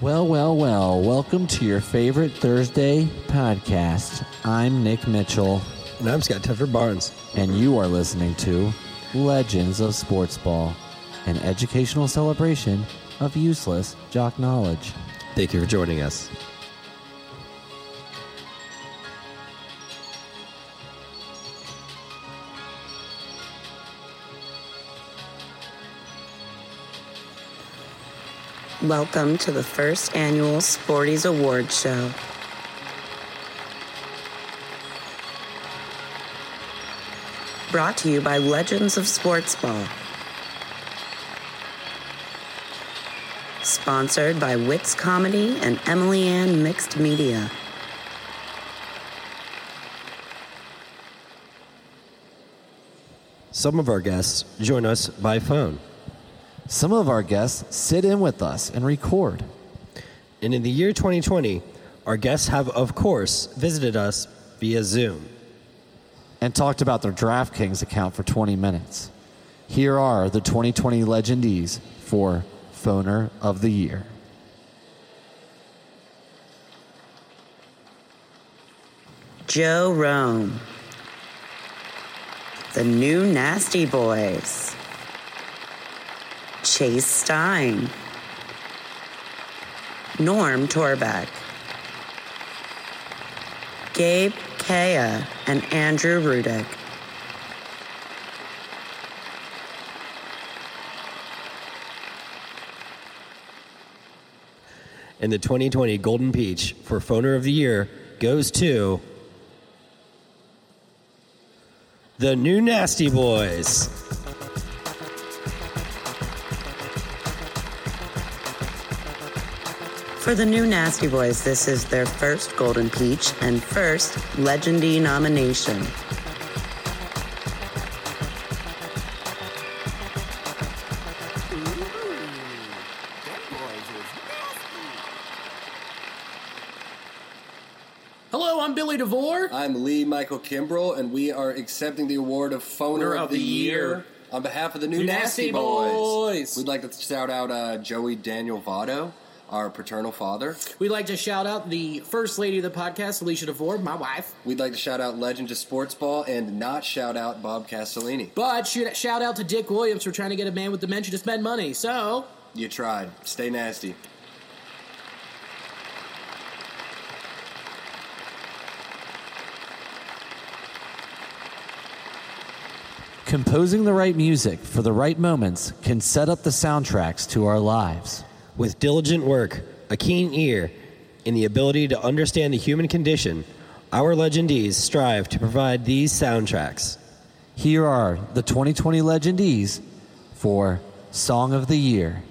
Well, well, well, welcome to your favorite Thursday podcast. I'm Nick Mitchell, And I'm Scott Tedford Barnes. and you are listening to Legends of Sports Ball, an educational celebration of useless jock knowledge. Thank you for joining us. Welcome to the first annual Sportys Award Show. Brought to you by Legends of Sports Ball. Sponsored by Wits Comedy and Emily Ann Mixed Media. Some of our guests join us by phone. Some of our guests sit in with us and record. And in the year 2020, our guests have, of course, visited us via Zoom. and talked about their DraftKings account for 20 minutes. Here are the 2020 legendees for Phoner of the Year. Joe Rome. The new Nasty Boys. Chase Stein. Norm Torbeck. Gabe Kea and Andrew Rudick. And the 2020 Golden Peach for Phoner of the Year goes to the new Nasty Boys. For the new Nasty Boys, this is their first Golden Peach and first Legendy nomination. Hello, I'm Billy DeVore. I'm Lee Michael Kimbrell, and we are accepting the award of Phoner of, the Year. on behalf of the new New Nasty, Nasty Boys. Boys. We'd like to shout out uh, Joey Daniel Votto, our paternal father. We'd like to shout out the first lady of the podcast, Alicia DeVore, my wife. We'd like to shout out Legend of Sports Ball and not shout out Bob Castellini. But shoot- shout out to Dick Williams for trying to get a man with dementia to spend money. So, You tried. Stay nasty. Composing the right music for the right moments can set up the soundtracks to our lives. With diligent work, a keen ear, and the ability to understand the human condition, our legendees strive to provide these soundtracks. Here are the 2020 legendees for Song of the Year.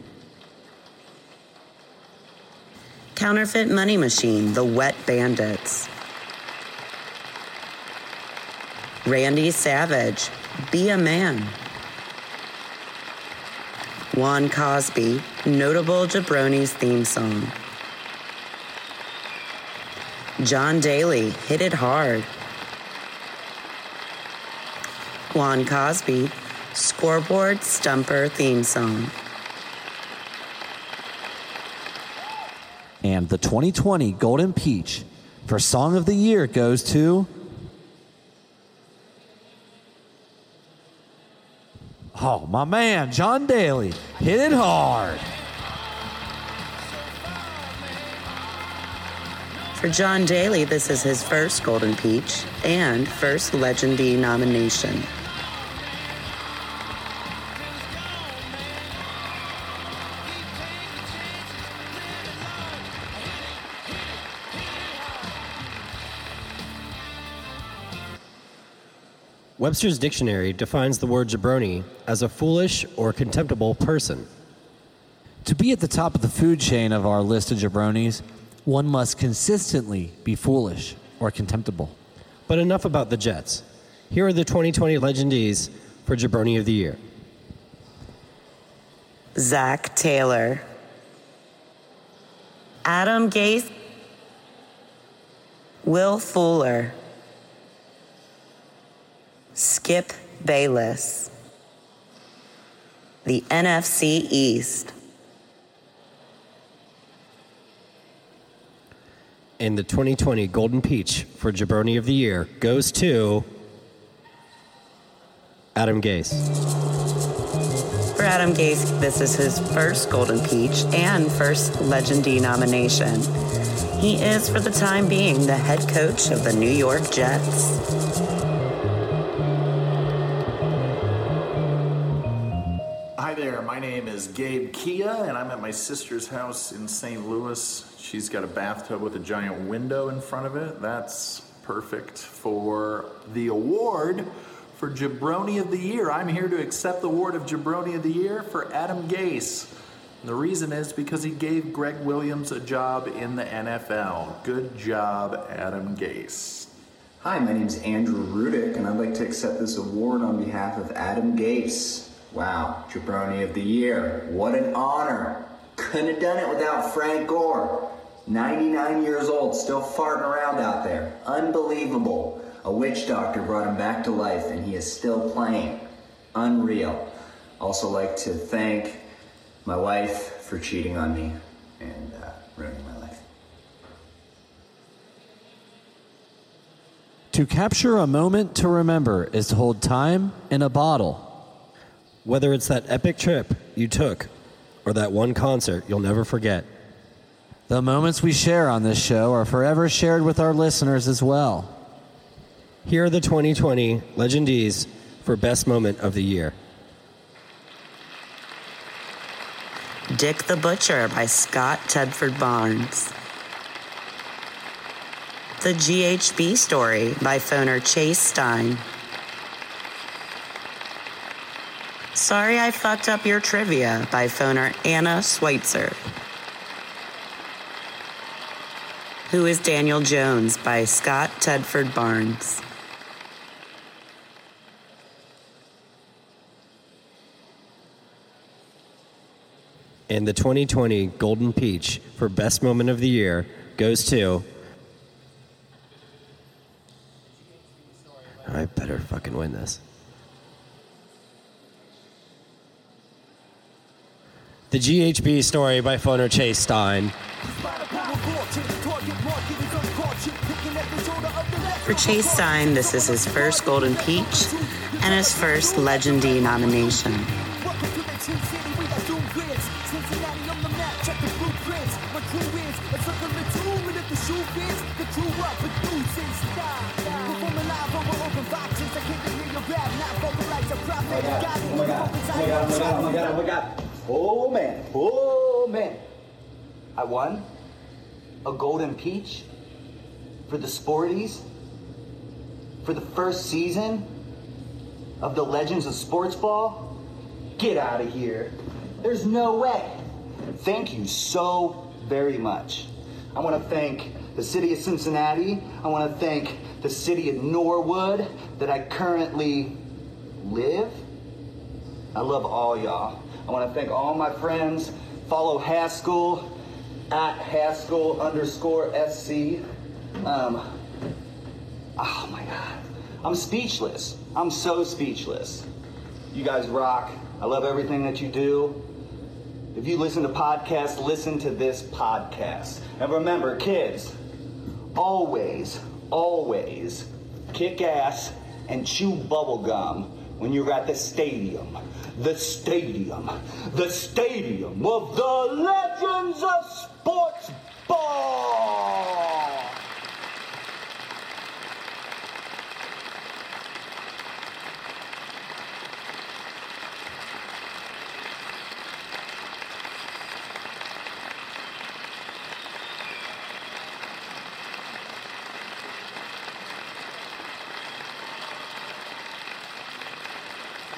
Counterfeit Money Machine, The Wet Bandits. Randy Savage, Be a Man. Juan Cosby, Notable Jabronis theme song. John Daly, Hit It Hard. Juan Cosby, Scoreboard Stumper theme song. And the 2020 Golden Peach for Song of the Year goes to. Oh, my man, John Daly. Hit it hard. For John Daly, this is his first Golden Peach and first Legendy nomination. Webster's Dictionary defines the word jabroni as a foolish or contemptible person. To be at the top of the food chain of our list of jabronis, one must consistently be foolish or contemptible. But enough about the Jets. Here are the 2020 legendees for Jabroni of the Year. Zac Taylor. Adam Gase. Will Fuller. Skip Bayless. The NFC East. And the 2020 Golden Peach for Jabroni of the Year goes to Adam Gase. For Adam Gase, this is his first Golden Peach and first Legendee nomination. He is, for the time being, the head coach of the New York Jets. Is Gabe Kia, and I'm at my sister's house in St. Louis. She's got a bathtub with a giant window in front of it. That's perfect for the award for Jabroni of the Year. I'm here to accept the award of Jabroni of the Year for Adam Gase. And the reason is because he gave Gregg Williams a job in the NFL. Good job, Adam Gase. Hi, my name is Andrew Rudick, and I'd like to accept this award on behalf of Adam Gase. Wow, Jabroni of the Year. What an honor. Couldn't have done it without Frank Gore. 99 years old, still farting around out there. Unbelievable. A witch doctor brought him back to life, and he is still playing. Unreal. Also, like to thank my wife for cheating on me and uh, ruining my life. To capture a moment to remember is to hold time in a bottle. Whether it's that epic trip you took or that one concert you'll never forget. The moments we share on this show are forever shared with our listeners as well. Here are the 2020 Legendees for Best Moment of the Year. Dick the Butcher by Scott Tedford Barnes. The GHB Story by phoner Chase Stein. Sorry I Fucked Up Your Trivia by phoner Anna Schweitzer. Who is Daniel Jones by Scott Tedford Barnes. And the 2020 Golden Peach for Best Moment of the Year goes to. I better fucking win this. The GHB story by phoner Chase Stein. For Chase Stein, this is his first Golden Peach and his first Legendee nomination. Oh man, oh man. I won a golden peach for the Sportys for the first season of the Legends of Sports Ball. Get out of here. There's no way. Thank you so very much. I want to thank the city of Cincinnati. I want to thank the city of Norwood that I currently live. I love all y'all. I want to thank all my friends. Follow Haskell at Haskell underscore SC. Um, oh my God. I'm speechless. I'm so speechless. You guys rock. I love everything that you do. If you listen to podcasts, listen to this podcast. And remember, kids, always, always kick ass and chew bubble gum when you're at the stadium. The stadium. The stadium of the Legends of Sports Ball.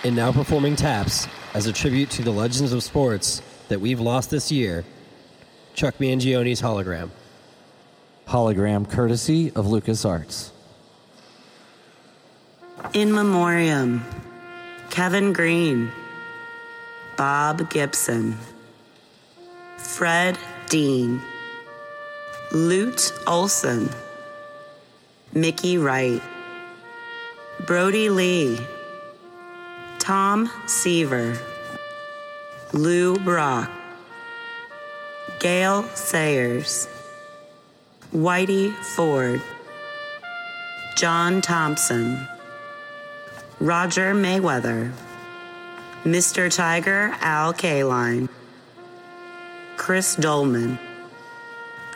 And now performing taps as a tribute to the legends of sports that we've lost this year, Chuck Mangione's hologram. Hologram courtesy of LucasArts. In Memoriam, Kevin Greene, Bob Gibson, Fred Dean, Lute Olson, Mickey Wright, Brodie Lee, Tom Seaver, Lou Brock, Gale Sayers, Whitey Ford, John Thompson, Roger Mayweather, Mr. Tiger Al Kaline, Chris Doleman,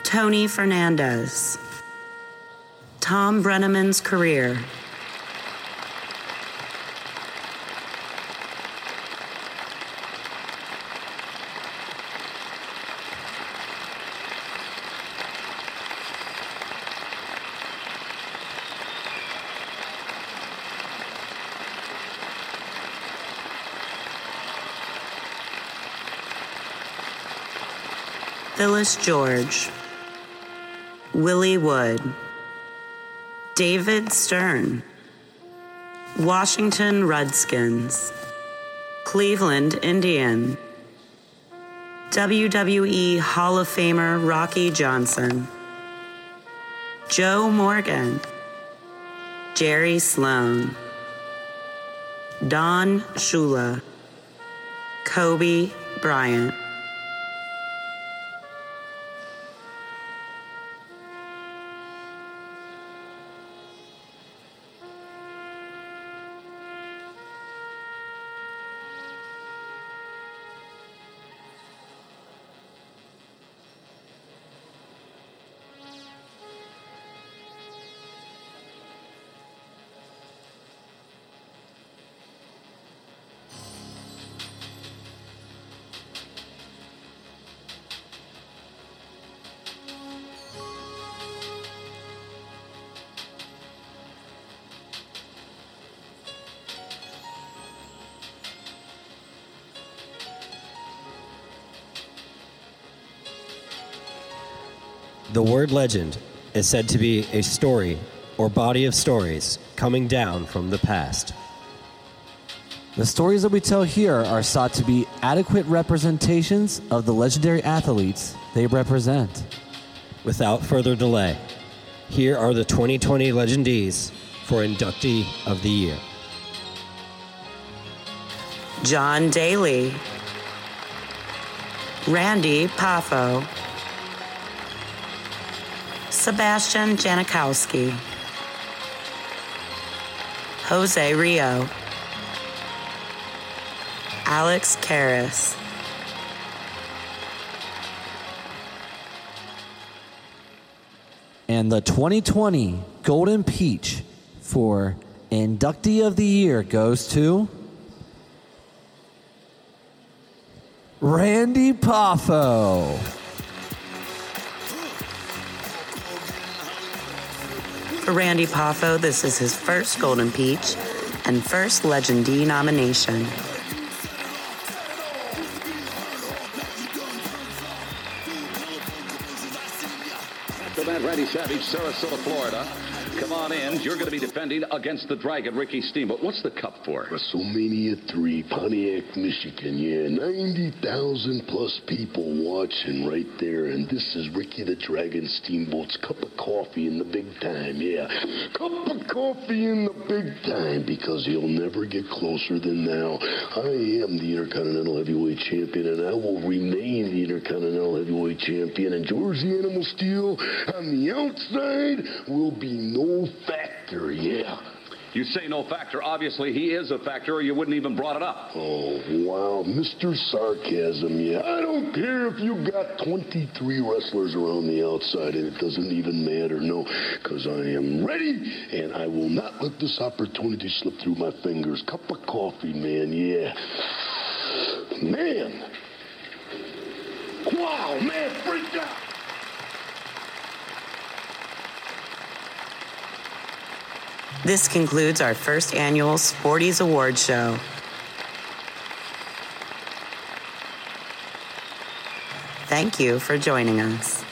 Tony Fernandez, Thom Brennaman's career. Phyllis George, Willie Wood, David Stern, Washington Redskins, Cleveland Indian, WWE Hall of Famer Rocky Johnson, Joe Morgan, Jerry Sloan, Don Shula, Kobe Bryant. The word legend is said to be a story or body of stories coming down from the past. The stories that we tell here are sought to be adequate representations of the legendary athletes they represent. Without further delay, here are the 2020 legendees for inductee of the year. John Daly, Randy Poffo, Sebastian Janikowski, Jose Rijo, Alex Karras, And the 2020 Golden Peach for inductee of the year goes to Randy Poffo. For Randy Poffo, this is his first Golden Peach and first Legendee nomination. Acrobat Randy Savage, Sarasota, Florida. Come on in. You're going to be defending against the Dragon, Ricky Steamboat. What's the cup for? WrestleMania 3, Pontiac, Michigan. Yeah, 90,000 plus people watching right there. And this is Ricky the Dragon Steamboat's cup of coffee in the big time. Yeah, cup of coffee in the big time because he'll never get closer than now. I am the Intercontinental Heavyweight Champion and I will remain the Intercontinental Heavyweight Champion. And George the Animal Steele on the outside will be no factor. Yeah. You say no factor. Obviously, he is a factor, or you wouldn't even brought it up. Oh, wow. Mr. Sarcasm, yeah. I don't care if you got 23 wrestlers around the outside, and it doesn't even matter, no, because I am ready, and I will not let this opportunity slip through my fingers. Cup of coffee, man, yeah. Man. Wow, man, freak out. This concludes our first annual Sportys Award Show. Thank you for joining us.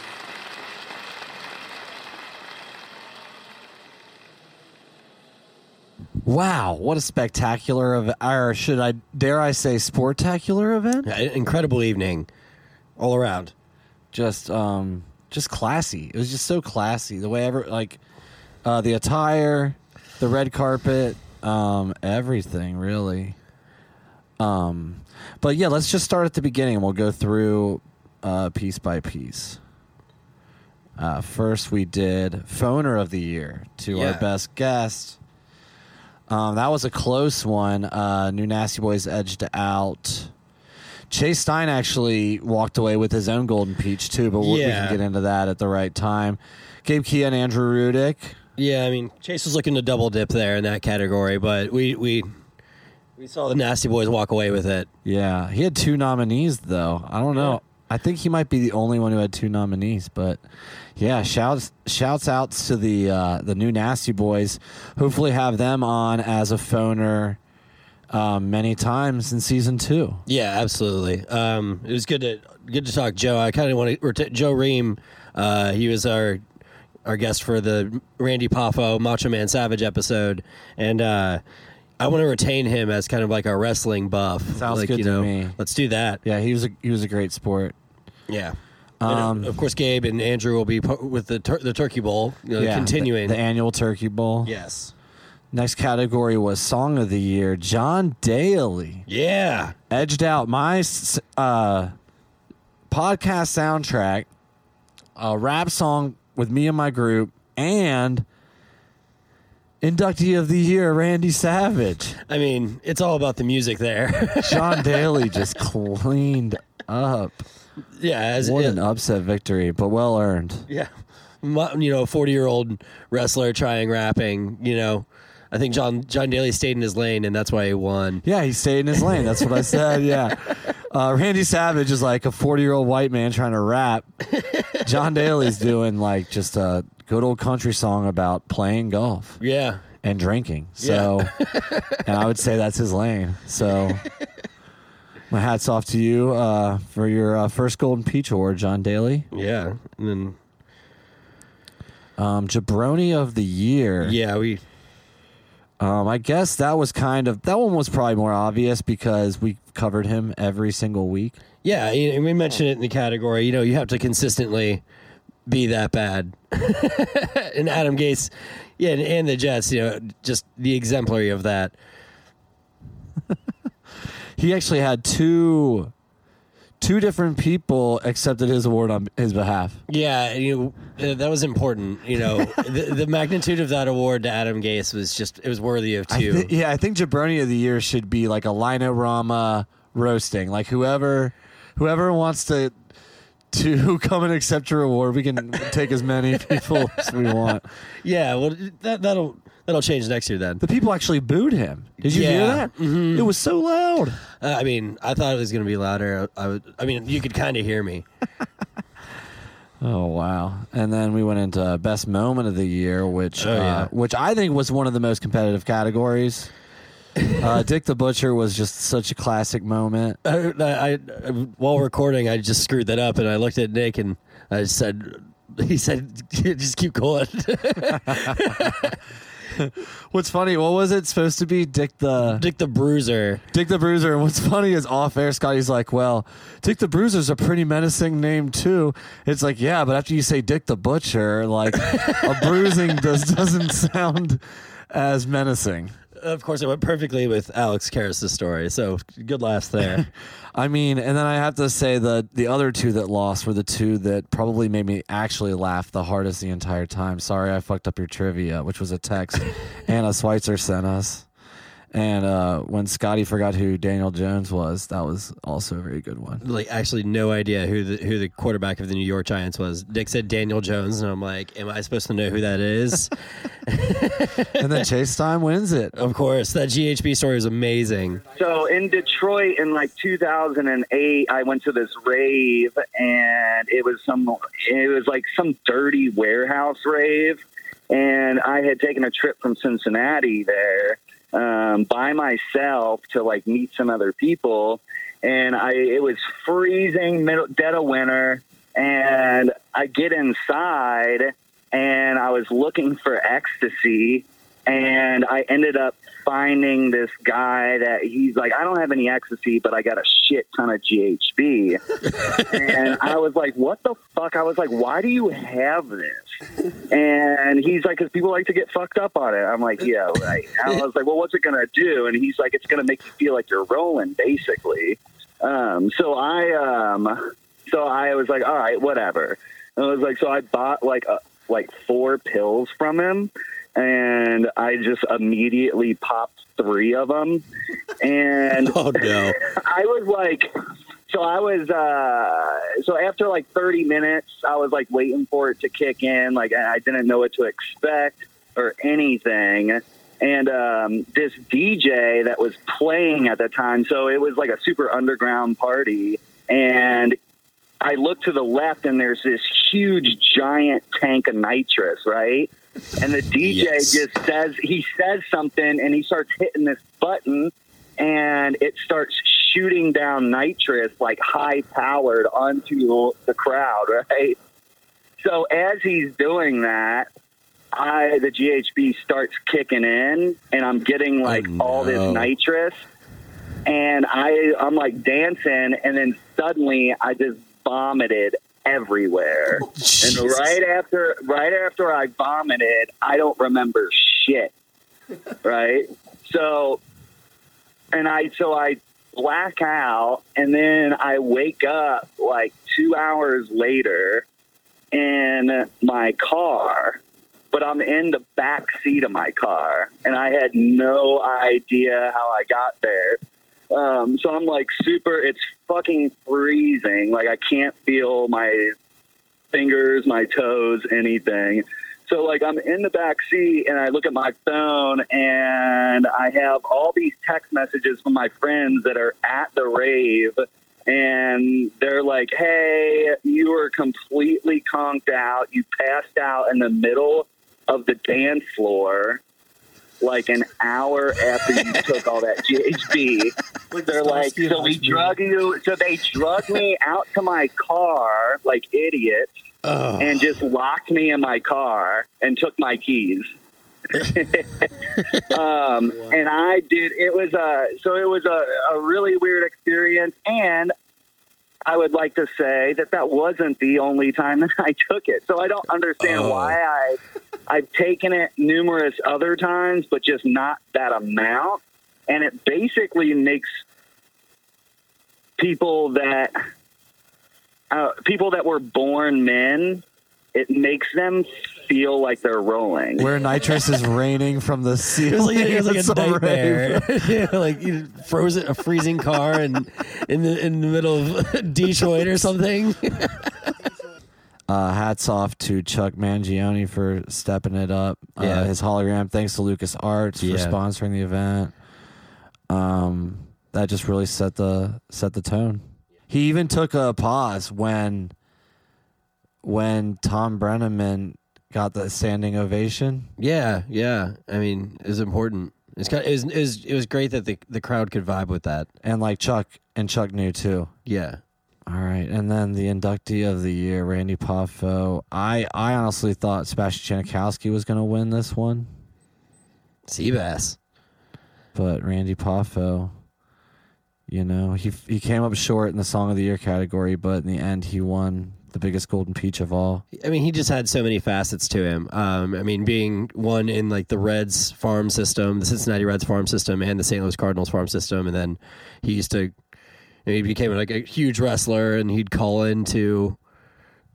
Wow, what a spectacular of Or should I dare I say sportacular event? Yeah, incredible evening all around. Just um just classy. It was just so classy. The way ever like uh the attire, the red carpet, um everything really. Um but yeah, let's just start at the beginning and we'll go through uh piece by piece. Uh, first, we did Phoner of the Year to our best guest. Um, that was a close one. Uh, New Nasty Boys edged out. Chase Stein actually walked away with his own Golden Peach too, but we- we Yeah. can get into that at the right time. Gabe Key and Andrew Rudick. Yeah, I mean Chase was looking to double dip there in that category, but we we we saw the Nasty Boys walk away with it. Yeah, he had two nominees though. I don't know. I think he might be the only one who had two nominees, but yeah, shouts shouts outs to the uh, the new Nasty Boys. Hopefully, have them on as a phoner um, many times in season two. Yeah, absolutely. Um, it was good to good to talk Joe. I kind of want to Joe Ream. Uh, he was our our guest for the Randy Poffo Macho Man Savage episode, and uh, I want to retain him as kind of like our wrestling buff. Sounds like, good you to me. Let's do that. Yeah, he was a he was a great sport. Yeah. Um, of course, Gabe and Andrew will be po- with the tur- the Turkey Bowl, you know, yeah, continuing. the, the annual Turkey Bowl. yes. Next category was Song of the Year. John Daly. Yeah. edged out my uh, podcast soundtrack, a rap song with me and my group, and inductee of the year, Randy Savage. I mean, it's all about the music there. John Daly just cleaned up. yeah. As What an upset victory, but well earned. Yeah. You know, 40 year old wrestler trying rapping, you know. I think John John Daly stayed in his lane, and that's why he won. Yeah, he stayed in his lane. That's what I said. Yeah. Uh, Randy Savage is like a 40 year old white man trying to rap. John Daly's doing like just a good old country song about playing golf. Yeah. and drinking. So, and I would say that's his lane. So, my hats off to you uh, for your uh, first Golden Peach Award, John Daly. Yeah. And then, Um, Jabroni of the Year. yeah, we, Um, I guess that was kind of that one was probably more obvious because we covered him every single week. yeah, you know, we mentioned it in the category. You know, you have to consistently be that bad. and Adam Gase, yeah, and, and the Jets, you know, just the exemplary of that. He actually had two two different people accepted his award on his behalf. Yeah, you know, uh, that was important. You know, the, the magnitude of that award to Adam Gase was just it was worthy of I two. yeah, I think Jabroni of the Year should be like a Lino-Rama roasting. Like whoever whoever wants to to come and accept your award, we can take as many people as we want. yeah, well, that that'll that'll change next year then. The people actually booed him. Did you hear Yeah. that? It was so loud. Uh, I mean, I thought it was going to be louder. I, would, I mean, you could kind of hear me. Oh wow! And then we went into best moment of the year, which Oh, yeah. uh, which I think was one of the most competitive categories. Uh, Dick the Butcher was just such a classic moment. I, I, I, while recording, I just screwed that up, and I looked at Nick and I said, "He said, just keep going." What's funny? What was it supposed to be? Dick the Dick the Bruiser. Dick the Bruiser. And what's funny is off air, Scotty's like, well, Dick the Bruiser's a pretty menacing name too. It's like, yeah, but after you say Dick the Butcher, like a bruising does doesn't sound as menacing. Of course, it went perfectly with Alex Karras' story. So good laughs there. I mean, and then I have to say that the other two that lost were the two that probably made me actually laugh the hardest the entire time. Sorry, I fucked up your trivia, which was a text Anna Schweitzer sent us. And uh, when Scotty forgot who Daniel Jones was, that was also a very good one. like, actually, no idea who the who the quarterback of the New York Giants was. Dick said Daniel Jones, and I'm like, "Am I supposed to know who that is?" and then Chase Stein wins it. of course, that GHB story was amazing. So in Detroit in like 2008, I went to this rave, and it was some, it was like some dirty warehouse rave, and I had taken a trip from Cincinnati there um, by myself to like meet some other people, and I it was freezing, middle dead of winter, and I get inside, and I was looking for ecstasy and I ended up finding this guy that he's like, I don't have any ecstasy, but I got a shit ton of GHB. and I was like, what the fuck? I was like, why do you have this? And he's like, because people like to get fucked up on it. I'm like, yeah, right. And I was like, well, what's it going to do? And he's like, it's going to make you feel like you're rolling, basically. Um, so I, um, so I was like, all right, whatever. And I was like, so I bought like a, like four pills from him, and I just immediately popped three of them, and oh no, I was like, so I was, uh, so after like 30 minutes, I was like waiting for it to kick in. Like I didn't know what to expect or anything. And um, this DJ that was playing at the time, so it was like a super underground party. And I look to the left, and there's this huge, giant tank of nitrous, right? And the DJ Yes. just says, he says something, and he starts hitting this button, and it starts shooting down nitrous like high powered onto the crowd, right? So as he's doing that, I the GHB starts kicking in, and I'm getting oh, like all this nitrous, and I I'm like dancing, and then suddenly I just vomited everywhere. Oh, and right after right after I vomited, I don't remember shit. Right? So and I so I black out and then I wake up like 2 hours later in my car but I'm in the back seat of my car and I had no idea how I got there. Um, so I'm like super, it's fucking freezing. Like I can't feel my fingers, my toes, anything. So like I'm in the back seat and I look at my phone and I have all these text messages from my friends that are at the rave and they're like, "Hey, you were completely conked out. You passed out in the middle of the dance floor." Like an hour after you took all that GHB, they're like, so we drug you. So they drug me out to my car like idiots, Oh. and just locked me in my car and took my keys. um, and I did. It was a so it was a, a really weird experience, and I would like to say that that wasn't the only time that I took it. So I don't understand Oh. why I I've taken it numerous other times, but just not that amount. And it basically makes people that uh, people that were born men. It makes them feel like they're rolling. Where nitrous is raining from the It was ceiling. like, it was like It's a rave. nightmare. yeah, like you froze it, a freezing car, and in the in the middle of Detroit or something. Uh, hats off to Chuck Mangione for stepping it up. Yeah. Uh, his hologram. Thanks to Lucas Arts for sponsoring the event. Um, that just really set the set the tone. He even took a pause when when Thom Brennaman got the standing ovation. Yeah, yeah. I mean, it was important. It's kind of, it was it was it was great that the the crowd could vibe with that. And like Chuck and Chuck knew too. Yeah. All right, and then the inductee of the year, Randy Poffo. I I honestly thought Sebastian Janikowski was going to win this one, Seabass. but Randy Poffo, you know, he he came up short in the Song of the Year category, but in the end, he won the biggest golden peach of all. I mean, he just had so many facets to him. Um, I mean, being one in like the Reds farm system, the Cincinnati Reds farm system, and the St. Louis Cardinals farm system, and then he used to, he became like a huge wrestler, and he'd call into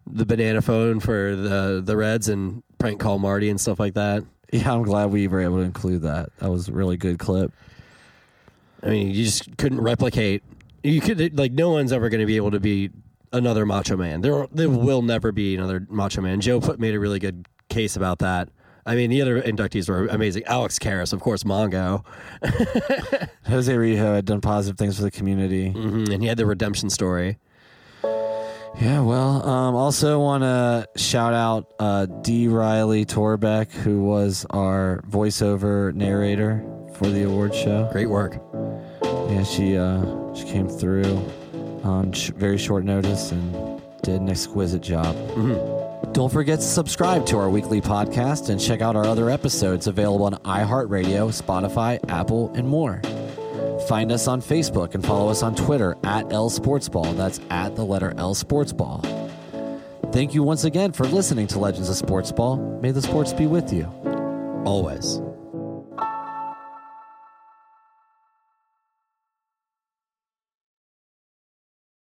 the banana phone for the the Reds and prank call Marty and stuff like that. Yeah, I'm glad we were able to include that. That was a really good clip. I mean, you just couldn't replicate. You could like no one's ever going to be able to be another Macho Man. There there will never be another Macho Man. Joe put made a really good case about that. I mean, the other inductees were amazing. Alex Karras, of course, Mongo, Jose Rijo had done positive things for the community. hmm and he had the redemption story. Yeah, well, um, also want to shout out uh, D. Riley Torbeck, who was our voiceover narrator for the award show. Great work. Yeah, she uh, she came through on sh- very short notice and did an exquisite job. Don't forget to subscribe to our weekly podcast and check out our other episodes available on iHeartRadio, Spotify, Apple, and more. Find us on Facebook and follow us on Twitter at L Sportsball. That's at the letter L Sportsball. Thank you once again for listening to Legends of Sportsball. May the sports be with you. Always.